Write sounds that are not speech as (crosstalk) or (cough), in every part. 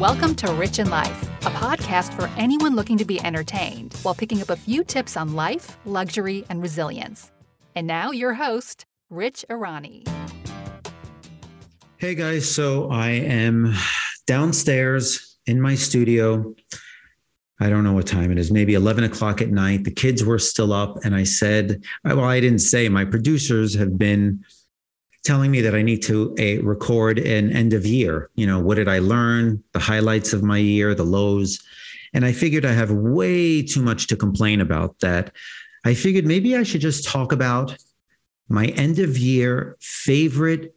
Welcome to Rich in Life, a podcast for anyone looking to be entertained while picking up a few tips on life, luxury, and resilience. And now, your host, Rich Irani. Hey guys, so I am downstairs in my studio. I don't know what time it is, maybe 11 o'clock at night. The kids were still up, and I said, Well, I didn't say, my producers have been telling me that I need to a, record an end of year. You know, what did I learn? The highlights of my year, the lows. And I figured I have way too much to complain about that. I figured maybe I should just talk about my end of year favorite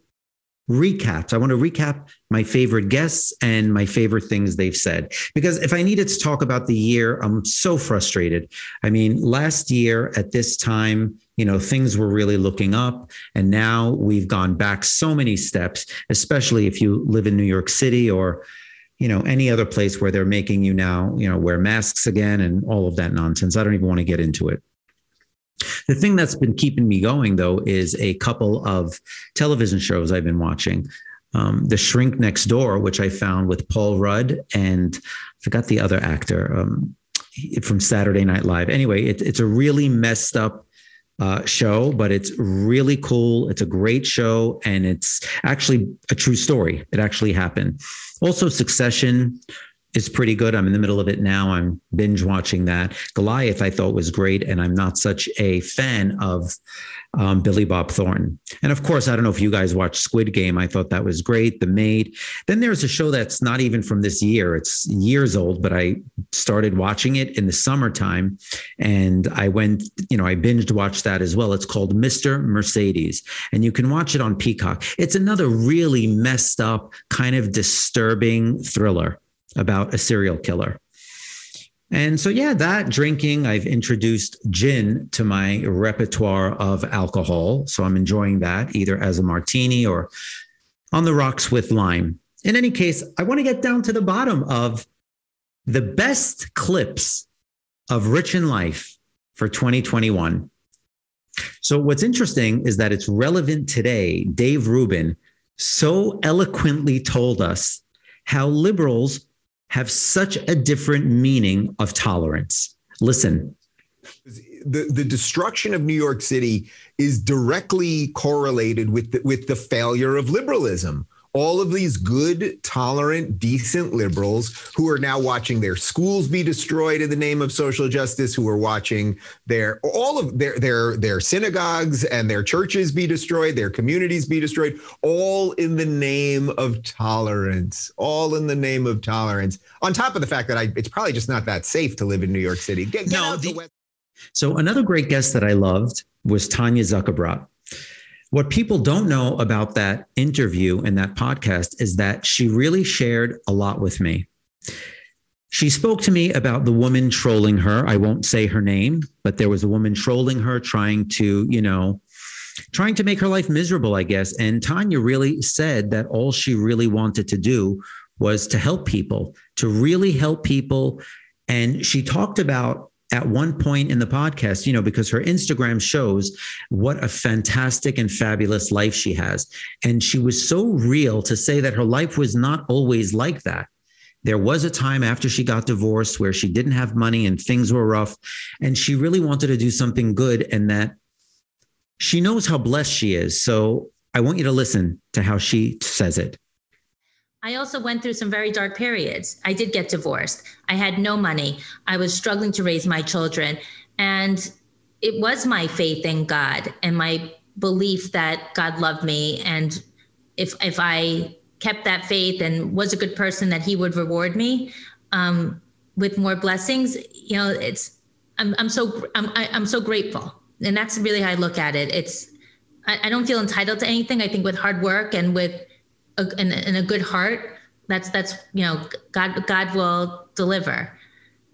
recaps. I want to recap my favorite guests and my favorite things they've said. Because if I needed to talk about the year, I'm so frustrated. I mean, last year at this time, you know, things were really looking up. And now we've gone back so many steps, especially if you live in New York City or, you know, any other place where they're making you now, you know, wear masks again and all of that nonsense. I don't even want to get into it. The thing that's been keeping me going, though, is a couple of television shows I've been watching. Um, the Shrink Next Door, which I found with Paul Rudd and I forgot the other actor um, from Saturday Night Live. Anyway, it, it's a really messed up uh, show, but it's really cool. It's a great show, and it's actually a true story. It actually happened. Also, Succession is pretty good. I'm in the middle of it now. I'm binge watching that. Goliath, I thought was great, and I'm not such a fan of um, Billy Bob Thornton. And of course, I don't know if you guys watched Squid Game. I thought that was great. The Maid. Then there's a show that's not even from this year. It's years old, but I started watching it in the summertime, and I went. You know, I binged watched that as well. It's called Mr. Mercedes, and you can watch it on Peacock. It's another really messed up, kind of disturbing thriller about a serial killer. And so, yeah, that drinking, I've introduced gin to my repertoire of alcohol. So I'm enjoying that either as a martini or on the rocks with lime. In any case, I want to get down to the bottom of the best clips of Rich in Life for 2021. So, what's interesting is that it's relevant today. Dave Rubin so eloquently told us how liberals have such a different meaning of tolerance. Listen. The, the destruction of New York City is directly correlated with the, with the failure of liberalism all of these good, tolerant, decent liberals who are now watching their schools be destroyed in the name of social justice, who are watching their all of their their their synagogues and their churches be destroyed, their communities be destroyed, all in the name of tolerance. All in the name of tolerance. On top of the fact that I, it's probably just not that safe to live in New York City. Get, get no, the, so another great guest that I loved was Tanya Zuckerbrot. What people don't know about that interview and that podcast is that she really shared a lot with me. She spoke to me about the woman trolling her. I won't say her name, but there was a woman trolling her, trying to, you know, trying to make her life miserable, I guess. And Tanya really said that all she really wanted to do was to help people, to really help people. And she talked about at one point in the podcast, you know, because her Instagram shows what a fantastic and fabulous life she has. And she was so real to say that her life was not always like that. There was a time after she got divorced where she didn't have money and things were rough. And she really wanted to do something good and that she knows how blessed she is. So I want you to listen to how she says it. I also went through some very dark periods. I did get divorced. I had no money. I was struggling to raise my children. And it was my faith in God and my belief that God loved me. And if, if I kept that faith and was a good person, that He would reward me um, with more blessings, you know, it's, I'm, I'm so, I'm, I, am i am so grateful. And that's really how I look at it. It's, I, I don't feel entitled to anything. I think with hard work and with, a, and, and a good heart, that's that's you know God God will deliver.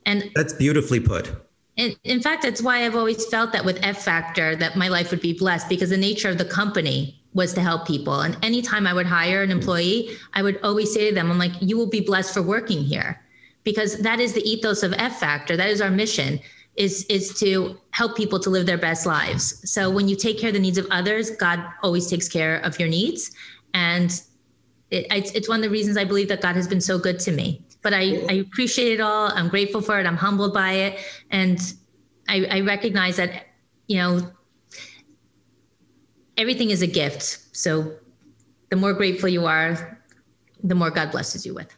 And that's beautifully put. In, in fact, that's why I've always felt that with F Factor that my life would be blessed because the nature of the company was to help people. And anytime I would hire an employee, I would always say to them, I'm like, you will be blessed for working here. Because that is the ethos of F Factor. That is our mission is is to help people to live their best lives. So when you take care of the needs of others, God always takes care of your needs. And it, it's, one of the reasons I believe that God has been so good to me. But I, I appreciate it all. I'm grateful for it. I'm humbled by it. And I, I recognize that, you know, everything is a gift. So the more grateful you are, the more God blesses you with.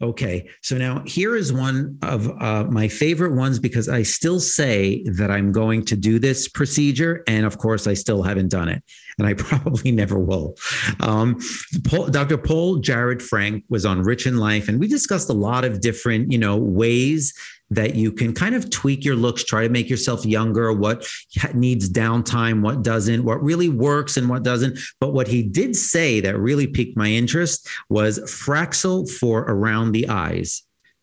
Okay. So now here is one of uh, my favorite ones because I still say that I'm going to do this procedure. And of course, I still haven't done it. And I (laughs) probably never will. Um, Paul, Dr. Paul Jarrod Frank was on Rich in Life, and we discussed a lot of different, you know, ways that you can kind of tweak your looks, try to make yourself younger, what needs downtime, what doesn't, what really works and what doesn't. But what he did say that really piqued my interest was Fraxel for around the eyes.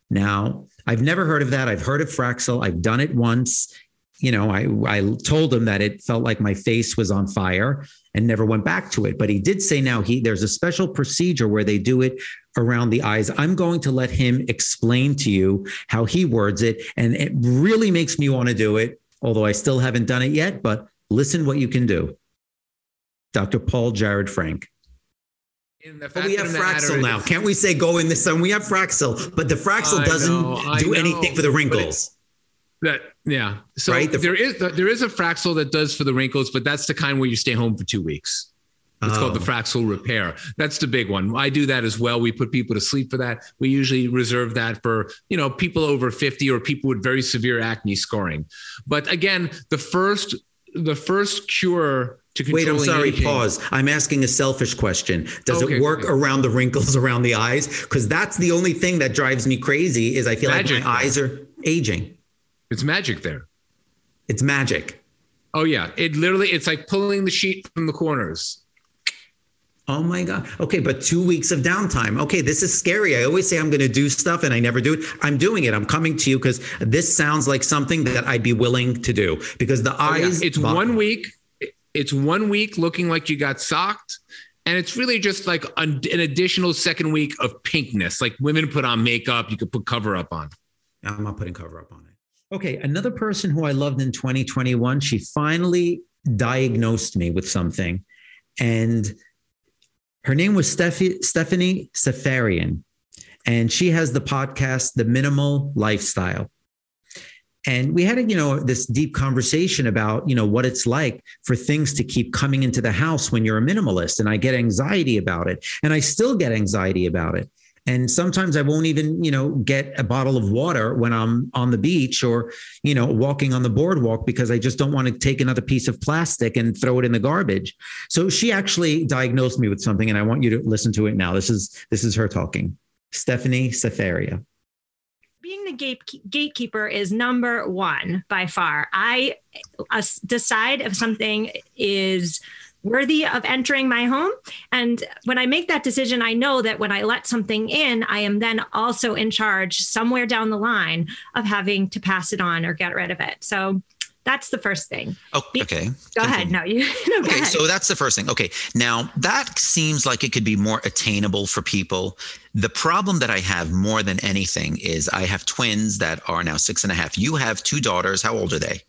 Now, I've never heard of that. I've heard of Fraxel. I've done it once. You know, I, I told him that it felt like my face was on fire and never went back to it. But he did say now he there's a special procedure where they do it around the eyes. I'm going to let him explain to you how he words it. And it really makes me want to do it, although I still haven't done it yet. But listen what you can do. Dr. Paul Jarrod Frank. But we have Fraxel now. Can't we say go in this one? We have Fraxel, but the Fraxel doesn't know, do anything for the wrinkles. That yeah. So right? the, there is there is a Fraxel that does for the wrinkles, but that's the kind where you stay home for two weeks. It's oh. called the oh. Fraxel repair. That's the big one. I do that as well. We put people to sleep for that. We usually reserve that for, you know, people over 50 or people with very severe acne scarring. But again, the first the first cure to Wait, I'm sorry, aging, pause. I'm asking a selfish question. Does okay, it work okay. around the wrinkles around the eyes? Because that's the only thing that drives me crazy is I feel magic like my eyes are aging. It's magic there. It's magic. Oh yeah. It literally it's like pulling the sheet from the corners. Oh my God. Okay, but two weeks of downtime. Okay, this is scary. I always say I'm going to do stuff and I never do it. I'm doing it. I'm coming to you because this sounds like something that I'd be willing to do because the oh, eyes. Yeah. It's one week. It's one week looking like you got socked. And it's really just like an, an additional second week of pinkness. Like women put on makeup, you could put cover up on. I'm not putting cover up on it. Okay, another person who I loved in 2021, she finally diagnosed me with something. And her name was Steph- Stephanie Seferian, and she has the podcast, The Minimal Lifestyle. And we had, you know, this deep conversation about, you know, what it's like for things to keep coming into the house when you're a minimalist. And I get anxiety about it. And I still get anxiety about it. And sometimes I won't even, you know, get a bottle of water when I'm on the beach or, you know, walking on the boardwalk because I just don't want to take another piece of plastic and throw it in the garbage. So she actually diagnosed me with something and I want you to listen to it now. This is this is her talking. Stephanie Seferian being the gate, gatekeeper is number one by far. I uh, decide if something is worthy of entering my home. And when I make that decision, I know that when I let something in, I am then also in charge somewhere down the line of having to pass it on or get rid of it. So that's the first thing. Oh, okay. Go ahead. No, you. (laughs) No, okay, so that's the first thing. Okay, now that seems like it could be more attainable for people. The problem that I have more than anything is I have twins that are now six and a half. You have two daughters. How old are they?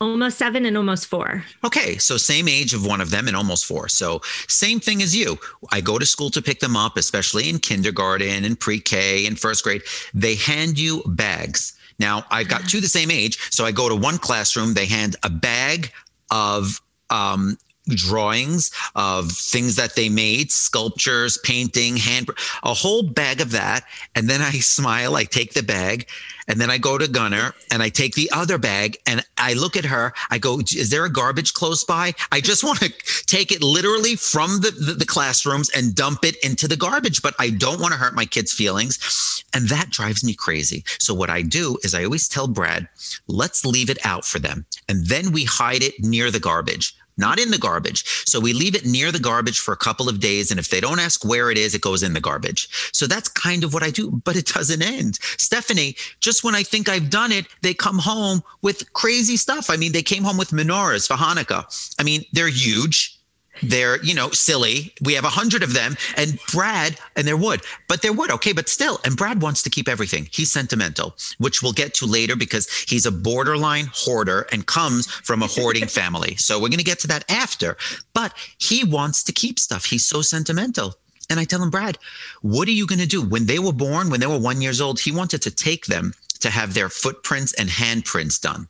Almost seven and almost four. Okay, so same age of one of them and almost four. So same thing as you. I go to school to pick them up, especially in kindergarten and pre-K and first grade. They hand you bags. Now I've got two the same age, so I go to one classroom. They hand a bag of um, drawings of things that they made, sculptures, painting, hand, a whole bag of that. And then I (laughs) smile, I take the bag, and then I go to Gunnar and I take the other bag and I look at her. I go, Is there a garbage close by? I just (laughs) want to take it literally from the, the, the classrooms and dump it into the garbage, but I don't want to hurt my kids' feelings. And that drives me crazy. So what I do is I always tell Brad, let's leave it out for them. And then we hide it near the garbage not in the garbage. So we leave it near the garbage for a couple of days. And if they don't ask where it is, it goes in the garbage. So that's kind of what I do, but it doesn't end. Stephanie, just when I think I've done it, they come home with crazy stuff. I mean, they came home with menorahs for Hanukkah. I mean, they're huge. They're you know silly. We have a hundred of them and brad and they're wood but they're wood. Okay but still and brad wants to keep everything. He's sentimental which we'll get to later because he's a borderline hoarder and comes from a hoarding (laughs) family. So we're going to get to that after but he wants to keep stuff. He's so sentimental. And i tell him brad what are you going to do? When they were born when they were one years old he wanted to take them to have their footprints and handprints done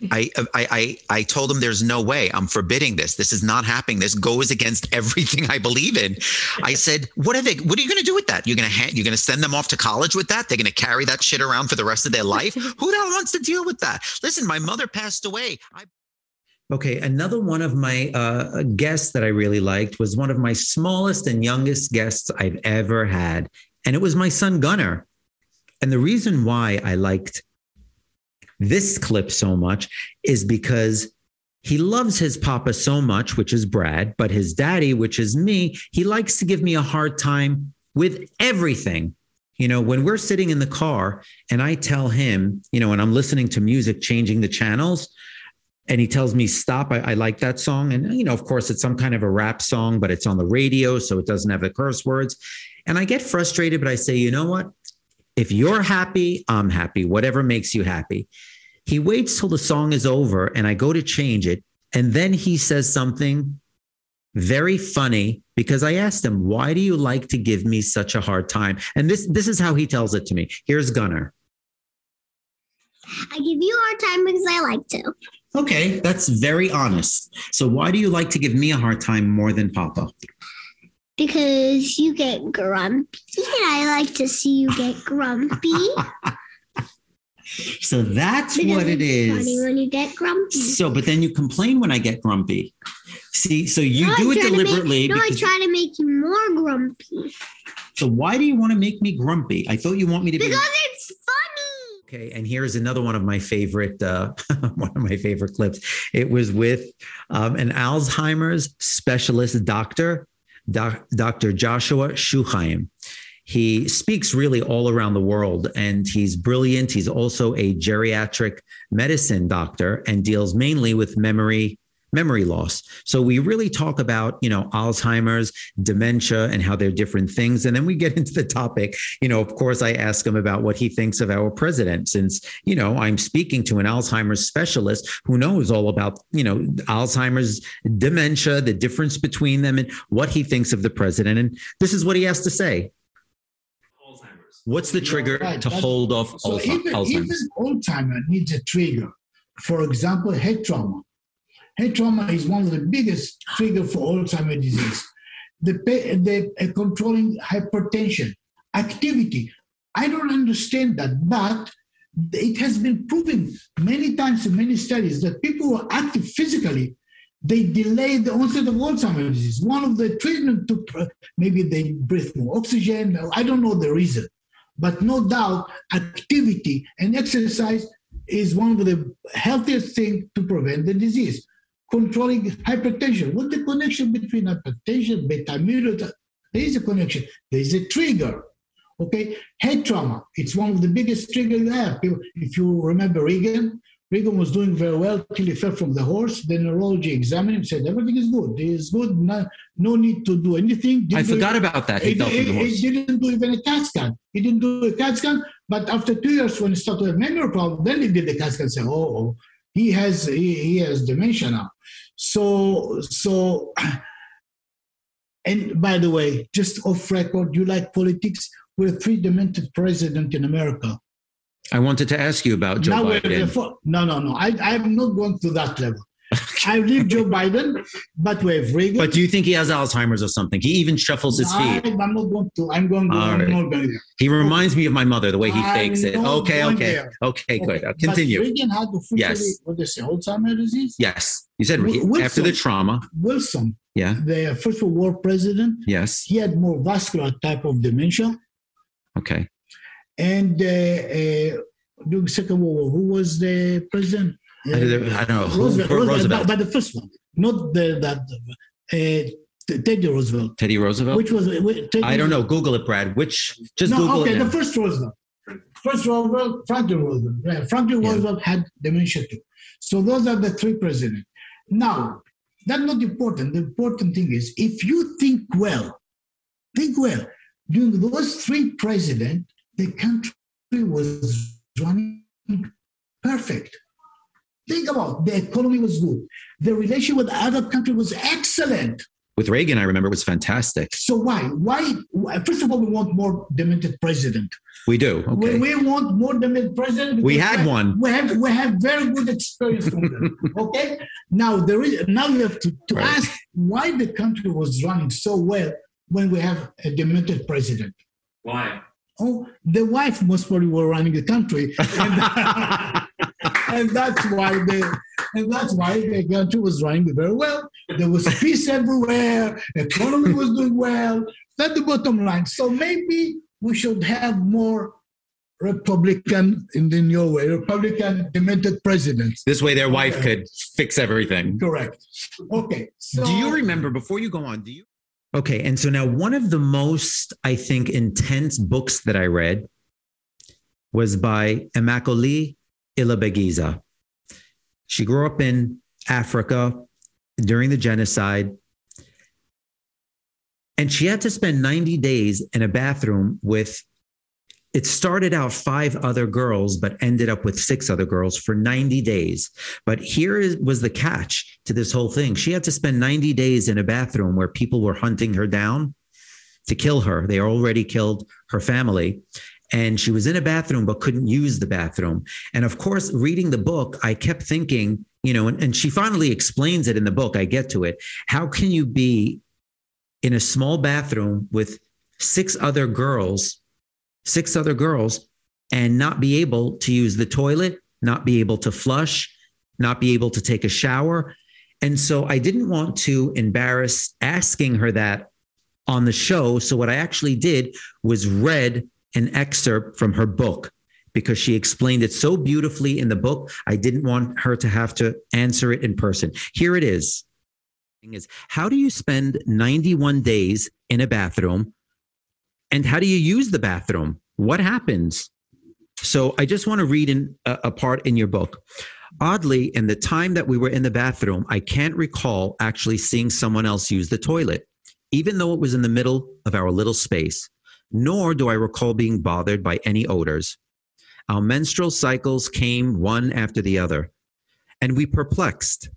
(laughs) I, I, I, I told him there's no way I'm forbidding this. This is not happening. This goes against (laughs) everything I believe in. I said, what are they, what are you going to do with that? You're going to, ha- you're going to send them off to college with that? They're going to carry that shit around for the rest of their life. (laughs) Who the hell wants to deal with that? Listen, my mother passed away. I- Okay, another one of my uh, guests that I really liked was one of my smallest and youngest guests I've ever had, and it was my son Gunnar. And the reason why I liked this clip so much is because he loves his papa so much, which is Brad, but his daddy, which is me, he likes to give me a hard time with everything. You know, when we're sitting in the car and I tell him, you know, and I'm listening to music, changing the channels, and he tells me, Stop, I, I, like that song. And, you know, of course, it's some kind of a rap song, but it's on the radio, so it doesn't have the curse words. And I get frustrated, but I say, You know what? If you're happy, I'm happy, whatever makes you happy. He waits till the song is over and I go to change it. And then he says something very funny because I asked him, why do you like to give me such a hard time? And this, this is how he tells it to me. Here's Gunnar. I give you a hard time because I like to. Okay, that's very honest. So why do you like to give me a hard time more than Papa? Because you get grumpy and I like to see you get grumpy. (laughs) So that's because what it is. Funny when you get grumpy. So, but then you complain when I get grumpy. See, so you no, do it deliberately. Make, no, I try to make you more grumpy. So why do you want to make me grumpy? I thought you want me to because be. Because it's funny. Okay, and here's another one of my favorite uh, (laughs) one of my favorite clips. It was with um, an Alzheimer's specialist doctor, doc, Dr. Joshua Schuchheim. He speaks really all around the world and he's brilliant. He's also a geriatric medicine doctor and deals mainly with memory memory loss. So we really talk about, you know, Alzheimer's, dementia, and how they're different things. And then we get (laughs) into the topic. You know, of course, I ask him about what he thinks of our president, since, you know, I'm speaking to an Alzheimer's specialist who knows all about, you know, Alzheimer's, dementia, the difference between them, and what he thinks of the president. And this is what he has to say. What's the trigger right. to hold off so even, Alzheimer's? Even Alzheimer needs a trigger. For example, head trauma. Head trauma is one of the biggest trigger for Alzheimer's disease. The, the uh, controlling hypertension, activity. I don't understand that, but it has been proven many times in many studies that people who are active physically, they delay the onset of Alzheimer's disease. One of the treatment to maybe they breathe more oxygen. I don't know the reason, but no doubt, activity and exercise is one of the healthiest things to prevent the disease. Controlling hypertension. What's the connection between hypertension, beta amyloid? There is a connection. There is a trigger. Okay, head trauma. It's one of the biggest triggers you have. If you remember Reagan, Reagan was doing very well till he fell from the horse. The neurology examined him, said everything is good. He is good. No, no need to do anything. Didn't I forgot about that. He, he, fell from the horse. He didn't do even a CAT scan. He didn't do a CAT scan. But after two years, when he started to have memory problem, then he did the CAT scan. And said, "Oh, oh he has he, he has dementia now." So so. (clears throat) And by the way, just off record, you like politics? We're three demented president in America. I wanted to ask you about Joe now Biden. no, no, no. I, I'm not going to that level. I leave Joe Biden, but we have Reagan. But do you think he has Alzheimer's or something? He even shuffles his feet. I, am not going to. I'm going to. I'm right. going there. He reminds me of my mother, the way he fakes it. Okay, okay, okay, okay, good. I'll continue. But Reagan had officially, yes. what they say, Alzheimer's disease? Yes. You said Wilson, after the trauma. Wilson. Yeah. The First World War president. Yes. He had more vascular type of dementia. Okay. And uh, uh, during Second World War, who was the president? I don't know. Roosevelt, Roosevelt, Roosevelt. But, the first one, not the that. Uh, Teddy Roosevelt. Teddy Roosevelt. Which was? Teddy I don't know. Google it, Brad. Which? Just no, Google okay, it. Okay, the first Roosevelt. First Roosevelt, Franklin Roosevelt. Yeah, Franklin yeah. Roosevelt had dementia too. So those are the three presidents. Now, That's not important. The important thing is if you think well, think well. During those three presidents, the country was running perfect. Think about it. the economy was good. The relation with other country was excellent. With Reagan, I remember it was fantastic. So why? Why? First of all, we want more demented president. We do. Okay. We, we want more demented president. We had we, one. We have we have very good experience from them. (laughs) okay. Now there is now you have to, to right. ask why the country was running so well when we have a demented president. Why? Oh, the wife most probably were running the country. (laughs) And, (laughs) and that's why the and that's why the country was running very well. There was peace everywhere, economy was doing well. That's the bottom line. So maybe we should have more Republican in the new way, Republican demented presidents. This way their wife okay. could fix everything. Correct. Okay. So, do you remember before you go on, do you Okay, and so now one of the most I think intense books that I read was by Immaculée Ilibagiza. She grew up in Africa during the genocide. And she had to spend 90 days in a bathroom with, it started out five other girls, but ended up with six other girls for 90 days. But here was the catch to this whole thing. She had to spend 90 days in a bathroom where people were hunting her down to kill her. They already killed her family and she was in a bathroom but couldn't use the bathroom. And of course, reading the book, I kept thinking, you know, and, and she finally explains it in the book. I get to it. How can you be in a small bathroom with six other girls, six other girls, and not be able to use the toilet, not be able to flush, not be able to take a shower? And so I didn't want to embarrass asking her that on the show. So what I actually did was read an excerpt from her book because she explained it so beautifully in the book. I didn't want her to have to answer it in person. Here it is. Is how do you spend 91 days in a bathroom and how do you use the bathroom? What happens? So I just want to read in a, a part in your book. Oddly, in the time that we were in the bathroom, I can't recall actually seeing someone else use the toilet, even though it was in the middle of our little space nor do I recall being bothered by any odors. Our menstrual cycles came one after the other, and we perplexed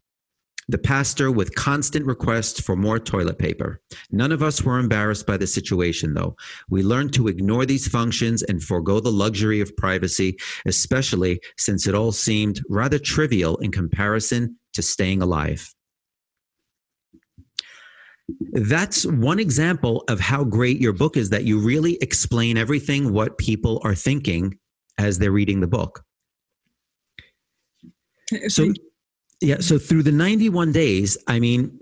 the pastor with constant requests for more toilet paper. None of us were embarrassed by the situation, though. We learned to ignore these functions and forego the luxury of privacy, especially since it all seemed rather trivial in comparison to staying alive that's one example of how great your book is that you really explain everything what people are thinking as they're reading the book. So yeah, so through the 91 days, I mean,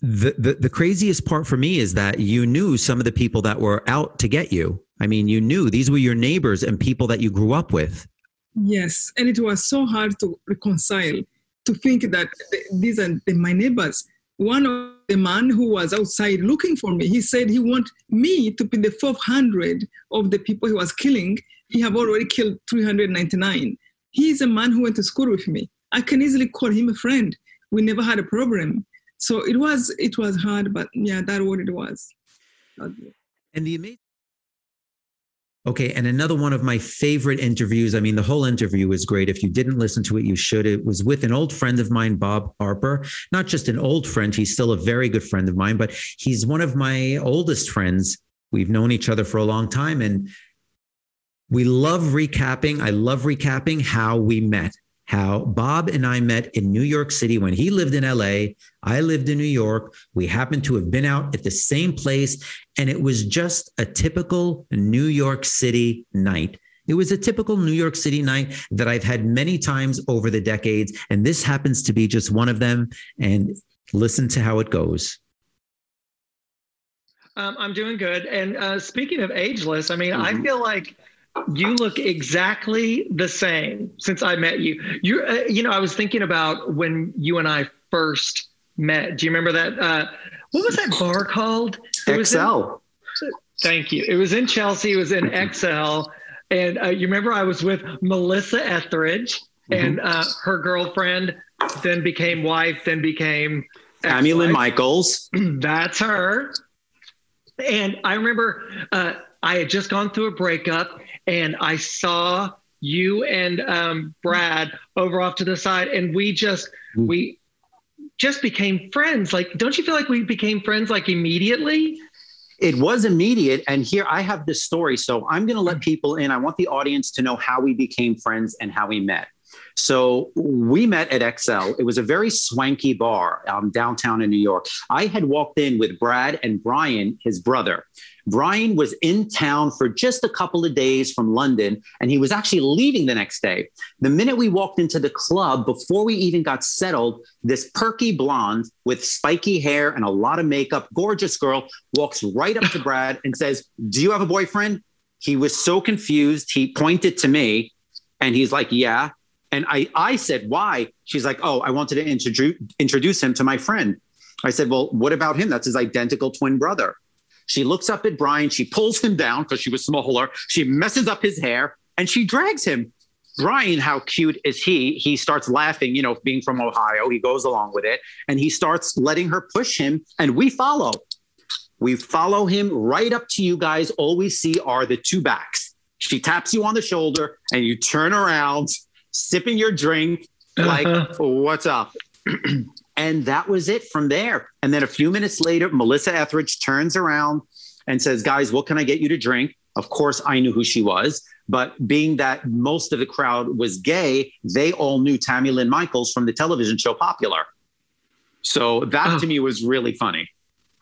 the, the the craziest part for me is that you knew some of the people that were out to get you. I mean, you knew these were your neighbors and people that you grew up with. Yes, and it was so hard to reconcile to think that these are my neighbors. One of the man who was outside looking for me, he said he want me to be the 400 of the people he was killing. He have already killed 399. He is a man who went to school with me. I can easily call him a friend. We never had a problem. So it was it was hard, but yeah, that's what it was. And the amazing Okay. And another one of my favorite interviews. I mean, the whole interview was great. If you didn't listen to it, you should. It was with an old friend of mine, Bob Harper. Not just an old friend, he's still a very good friend of mine, but he's one of my oldest friends. We've known each other for a long time. And we love recapping. I love recapping how we met how Bob and I met in New York City when he lived in LA. I lived in New York. We happened to have been out at the same place, and it was just a typical New York City night. It was a typical New York City night that I've had many times over the decades, and this happens to be just one of them. And listen to how it goes. Um, I'm doing good. And uh, speaking of ageless, I mean, mm-hmm. I feel like you look exactly the same since I met you. You, uh, you know, I was thinking about when you and I first met. Do you remember that? Uh, what was that bar called? XL. In, thank you. It was in Chelsea. It was in XL. And uh, you remember I was with Melissa Etheridge mm-hmm. and uh, her girlfriend, then became wife, then became Amy Lynn Michaels. (clears throat) That's her. And I remember uh, I had just gone through a breakup and I saw you and um, Brad over off to the side, and we just mm-hmm. we just became friends. Like, don't you feel like we became friends like immediately? It was immediate. And here I have this story. So I'm going to let people in. I want the audience to know how we became friends and how we met. So we met at XL. It was a very swanky bar um, downtown in New York. I had walked in with Brad and Brian, his brother. Brian was in town for just a couple of days from London, and he was actually leaving the next day. The minute we walked into the club, before we even got settled, this perky blonde with spiky hair and a lot of makeup, gorgeous girl, walks right up to Brad and says, Do you have a boyfriend? He was so confused. He pointed to me and he's like, Yeah. And I, I said, Why? She's like, Oh, I wanted to introduce, introduce him to my friend. I said, Well, what about him? That's his identical twin brother. She looks up at Brian. She pulls him down because she was smaller. She messes up his hair and she drags him. Brian, how cute is he? He starts laughing, you know, being from Ohio. He goes along with it and he starts letting her push him, and we follow. We follow him right up to you guys. All we see are the two backs. She taps you on the shoulder and you turn around, sipping your drink, like, uh-huh. what's up? (clears throat) And that was it from there. And then a few minutes later, Melissa Etheridge turns around and says, Guys, what can I get you to drink? Of course, I knew who she was. But being that most of the crowd was gay, they all knew Tammy Lynn Michaels from the television show Popular. So that oh. to me was really funny.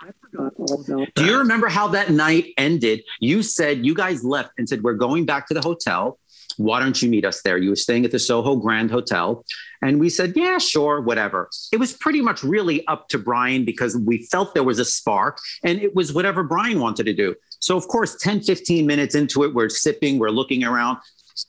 I forgot all about that. Do you remember how that night ended? You said you guys left and said, We're going back to the hotel. Why don't you meet us there? You were staying at the Soho Grand Hotel. And we said, yeah, sure, whatever. It was pretty much really up to Brian because we felt there was a spark and it was whatever Brian wanted to do. So, of course, 10, 15 minutes into it, we're sipping, we're looking around.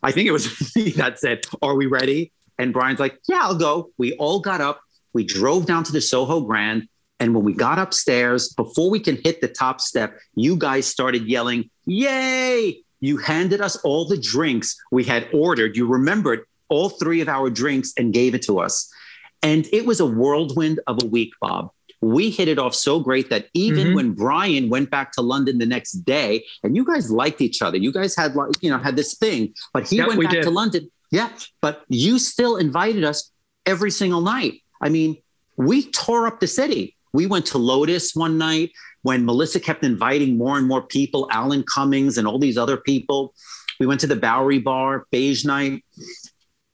I think it was (laughs) that said, Are we ready? And Brian's like, Yeah, I'll go. We all got up. We drove down to the Soho Grand. And when we got upstairs, before we can hit the top step, you guys started yelling, Yay! You handed us all the drinks we had ordered. You remembered all three of our drinks and gave it to us. And it was a whirlwind of a week, Bob. We hit it off so great that even mm-hmm. when Brian went back to London the next day, and you guys liked each other, you guys had like, you know, had this thing, but he yep, went back did. to London. Yeah. But you still invited us every single night. I mean, we tore up the city. We went to Lotus one night when Melissa kept inviting more and more people, Alan Cummings and all these other people. We went to the Bowery Bar, Beige Night.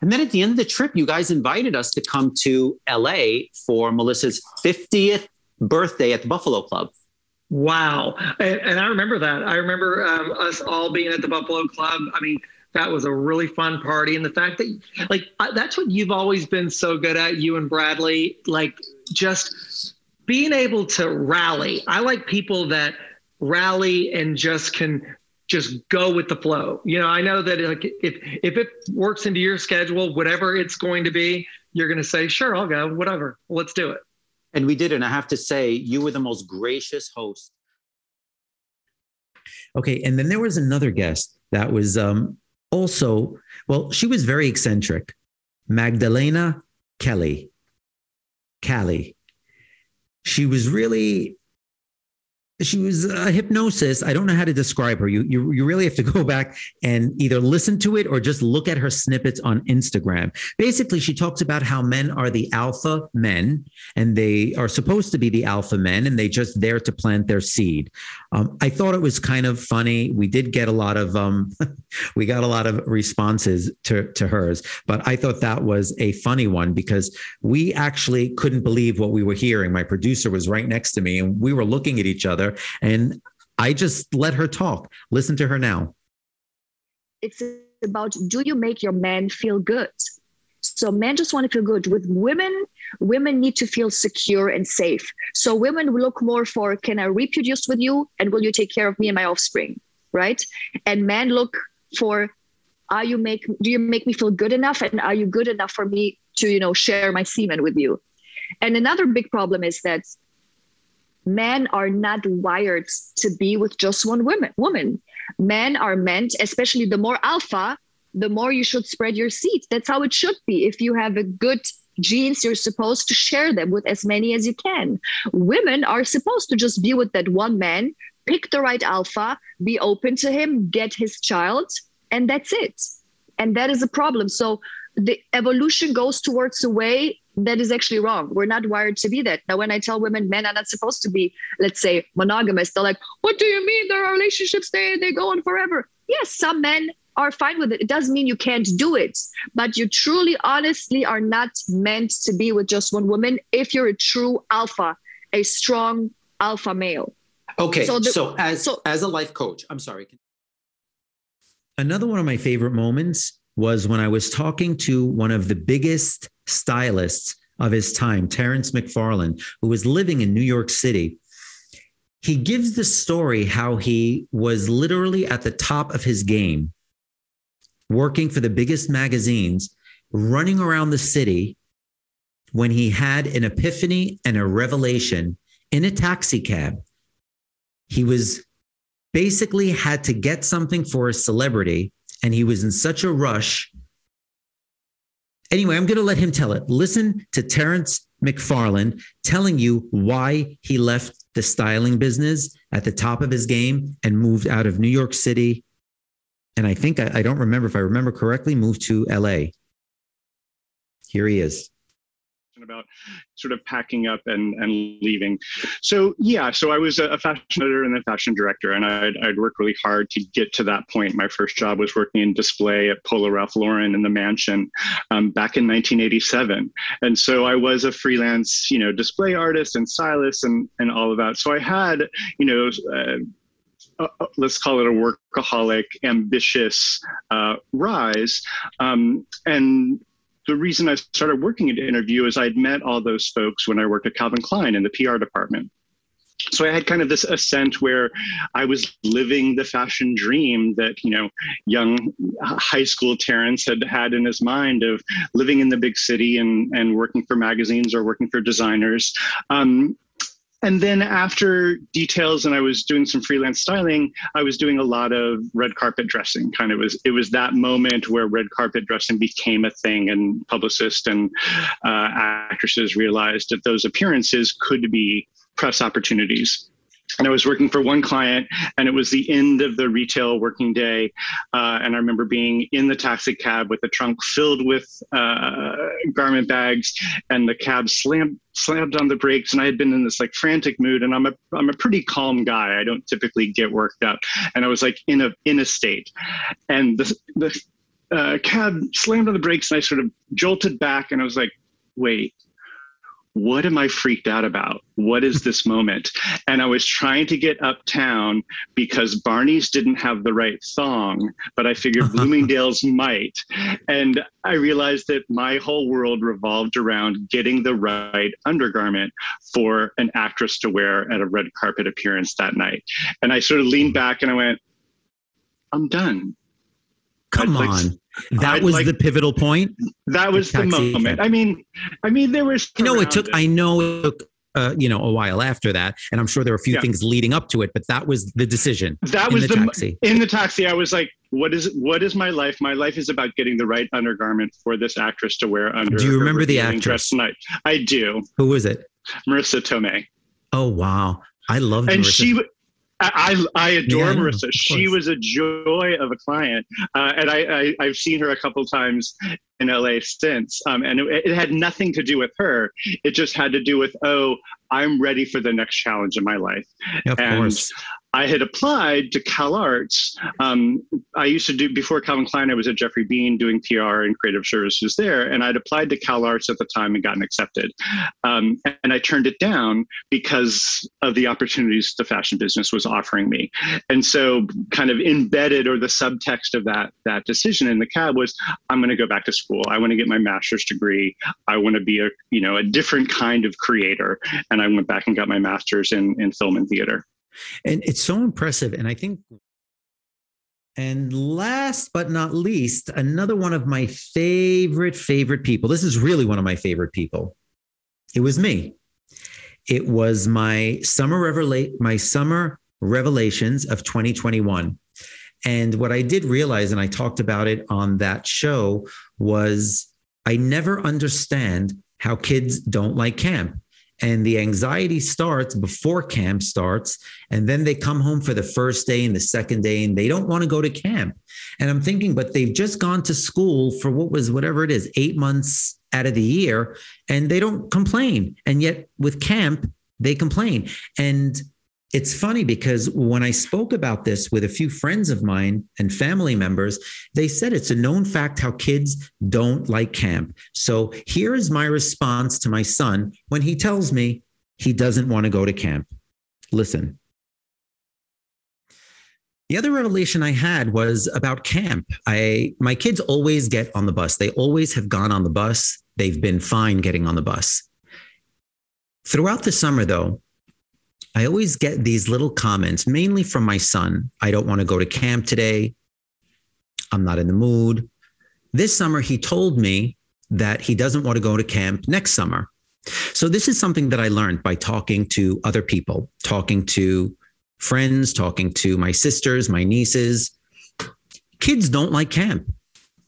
And then at the end of the trip, you guys invited us to come to LA for Melissa's 50th birthday at the Buffalo Club. Wow. And, and I remember that. I remember um, us all being at the Buffalo Club. I mean, that was a really fun party. And the fact that, like, that's what you've always been so good at, you and Bradley, like, just being able to rally. I like people that rally and just can just go with the flow. You know, I know that like if if it works into your schedule, whatever it's going to be, you're going to say, "Sure, I'll go. Whatever. Let's do it." And we did, and I have to say, you were the most gracious host. Okay, and then there was another guest that was um, also well, she was very eccentric, Magdalena Kelly. Callie she was really she was a hypnosis. I don't know how to describe her. You, you you really have to (laughs) go back and either listen to it or just look at her snippets on Instagram. Basically, she talks about how men are the alpha men and they are supposed to be the alpha men and they just there to plant their seed. Um, I thought it was kind of funny. We did get a lot of um, (laughs) we got a lot of responses to to hers, but I thought that was a funny one because we actually couldn't believe what we were hearing. My producer was right next to me and we were looking at each other and I just let her talk. Listen to her now. It's about do you make your man feel good? So men just want to feel good. With women, women need to feel secure and safe. So women look more for can I reproduce with you and will you take care of me and my offspring? Right? And men look for are you make do you make me feel good enough and are you good enough for me to you know share my semen with you and another big problem is that men are not wired to be with just one woman woman men are meant especially the more alpha the more you should spread your seeds that's how it should be if you have a good genes, you're supposed to share them with as many as you can. Women are supposed to just be with that one man, pick the right alpha, be open to him, get his child, and that's it. And that is a problem. So the evolution goes towards a way that is actually wrong. We're not wired to be that. Now, when I tell women men are not supposed to be, let's say, monogamous, they're like, what do you mean? There are relationships, they, they go on forever. Yes, some men are fine with it. It doesn't mean you can't do it, but you truly, honestly are not meant to be with just one woman if you're a true alpha, a strong alpha male. Okay, so, the, so as so, as a life coach, I'm sorry. Another one of my favorite moments was when I was talking to one of the biggest stylists of his time, Terrence McFarland, who was living in New York City. He gives the story how he was literally at the top of his game working for the biggest magazines, running around the city when he had an epiphany and a revelation in a taxi cab. He was basically had to get something for a celebrity and he was in such a rush. Anyway, I'm going to let him tell it. Listen to Terrence McFarland telling you why he left the styling business at the top of his game and moved out of New York City and I think I, I don't remember if I remember correctly, moved to LA. Here he is about sort of packing up and, and leaving. So yeah, so I was a fashion editor and a fashion director, and I'd, I'd worked really hard to get to that point. My first job was working in display at Polo Ralph Lauren in the Mansion um, back in 1987, and so I was a freelance, you know, display artist and stylist and and all of that. So I had, you know. Uh, uh, let's call it a workaholic, ambitious uh, rise. Um, and the reason I started working at Interview is I'd met all those folks when I worked at Calvin Klein in the PR department. So I had kind of this ascent where I was living the fashion dream that you know young high school Terrence had had in his mind of living in the big city and and working for magazines or working for designers. Um, and then after details and i was doing some freelance styling i was doing a lot of red carpet dressing. Kind of was it was that moment where red carpet dressing became a thing and publicists and uh, actresses realized that those appearances could be press opportunities and I was working for one client, and it was the end of the retail working day. Uh, and I remember being in the taxi cab with a trunk filled with uh, garment bags, and the cab slammed slammed on the brakes. And I had been in this like frantic mood, and I'm a I'm a pretty calm guy. I don't typically get worked up, and I was like in a in a state, and the the uh, cab slammed on the brakes, and I sort of jolted back, and I was like, wait what am I freaked out about? What is this (laughs) moment? And I was trying to get uptown because Barney's didn't have the right thong, but I figured (laughs) Bloomingdale's might. And I realized that my whole world revolved around getting the right undergarment for an actress to wear at a red carpet appearance that night. And I sort of leaned back and I went, I'm done. Come I'd on. Like, that I'd was like, the pivotal point. That was the, the moment. I mean, I mean, there was. You know, it took. I know it took. Uh, you know, a while after that, and I'm sure there were a few yeah. things leading up to it, but that was the decision. That was the, the taxi. In the taxi, I was like, "What is what is my life? My life is about getting the right undergarment for this actress to wear under." Do you remember the actress? Tonight. I do. Who was it? marisa Tomei. Oh wow, I love. And Marisa. she I, I adore yeah, Marisa. She was a joy of a client, uh, and I, I have seen her a couple times in LA since, um, and it, it, had nothing to do with her. It just had to do with oh, I'm ready for the next challenge in my life. Of and course. I had applied to Cal Arts. Um, I used to do before Calvin Klein. I was at Geoffrey Beene doing PR and creative services there, and I'd applied to Cal Arts at the time and gotten accepted. Um, and I turned it down because of the opportunities the fashion business was offering me. And so, kind of embedded or the subtext of that that decision in the cab was, I'm going to go back to school. I want to get my master's degree. I want to be a you know a different kind of creator. And I went back and got my master's in in film and theater. And it's so impressive. And I think, and last but not least, another one of my favorite, favorite people. This is really one of my favorite people. It was me. It was my summer revelate my summer revelations of 2021. And what I did realize, and I talked about it on that show, was I never understand how kids don't like camp. And the anxiety starts before camp starts. And then they come home for the first day and the second day, and they don't want to go to camp. And I'm thinking, but they've just gone to school for what was whatever it is, eight months out of the year, and they don't complain. And yet with camp, they complain. And it's funny because when I spoke about this with a few friends of mine and family members, they said it's a known fact how kids don't like camp. So here is my response to my son when he tells me he doesn't want to go to camp. Listen. The other revelation I had was about camp. I my kids always get on the bus. They always have gone on the bus. They've been fine getting on the bus. Throughout the summer though, I always get these little comments, mainly from my son. I don't want to go to camp today. I'm not in the mood. This summer, he told me that he doesn't want to go to camp next summer. So, this is something that I learned by talking to other people, talking to friends, talking to my sisters, my nieces. Kids don't like camp.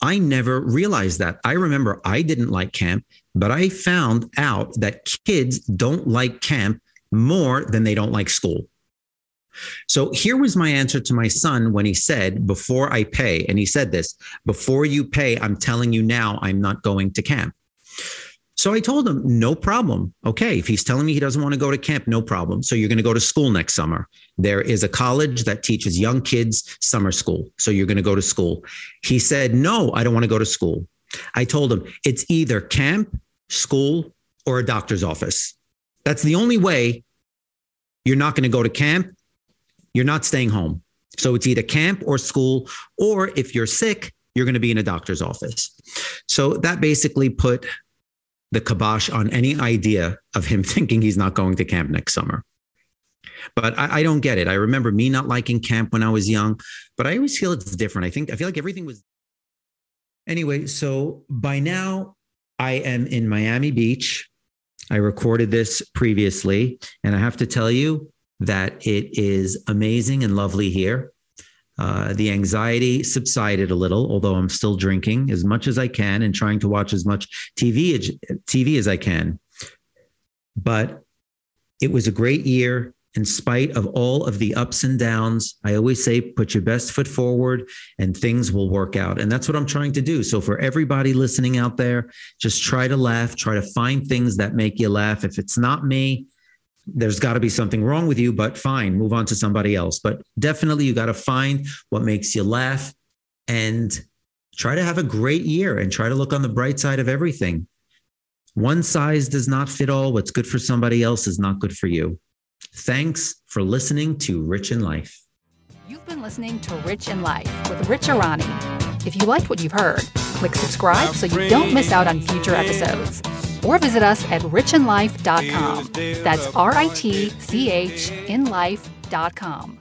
I never realized that. I remember I didn't like camp, but I found out that kids don't like camp more than they don't like school. So here was my answer to my son when he said, Before I pay, and he said this, before you pay, I'm telling you now, I'm not going to camp. So I told him, no problem. Okay, if he's telling me he doesn't want to go to camp, no problem. So you're going to go to school next summer. There is a college that teaches young kids summer school. So you're going to go to school. He said, no, I don't want to go to school. I told him, it's either camp, school, or a doctor's office. That's the only way you're not going to go to camp. You're not staying home. So it's either camp or school, or if you're sick, you're going to be in a doctor's office. So that basically put the kibosh on any idea of him (laughs) thinking he's not going to camp next summer. But I, I, don't get it. I remember me not liking camp when I was young, but I always feel it's different. I think I feel like everything was. Anyway, so by now I am in Miami Beach. I recorded this previously, and I have to tell you that it is amazing and lovely here. Uh, the anxiety subsided a little, although I'm still drinking as much as I can and trying to watch as much TV, TV as I can. But it was a great year in spite of all of the ups and downs, I always say, put your best foot forward and things will work out. And that's what I'm trying to do. So, for everybody listening out there, just try to laugh, try to find things that make you laugh. If it's not me, there's got to be something wrong with you, but fine, move on to somebody else. But definitely, you got to find what makes you laugh and try to have a great year and try to look on the bright side of everything. One size does not fit all. What's good for somebody else is not good for you. Thanks for listening to Ritch in Life. You've been listening to Ritch in Life with Ritch Arani. If you liked what you've heard, click subscribe so you don't miss out on future episodes. Or visit us at ritchinlife.com. That's R I T C H in life.com.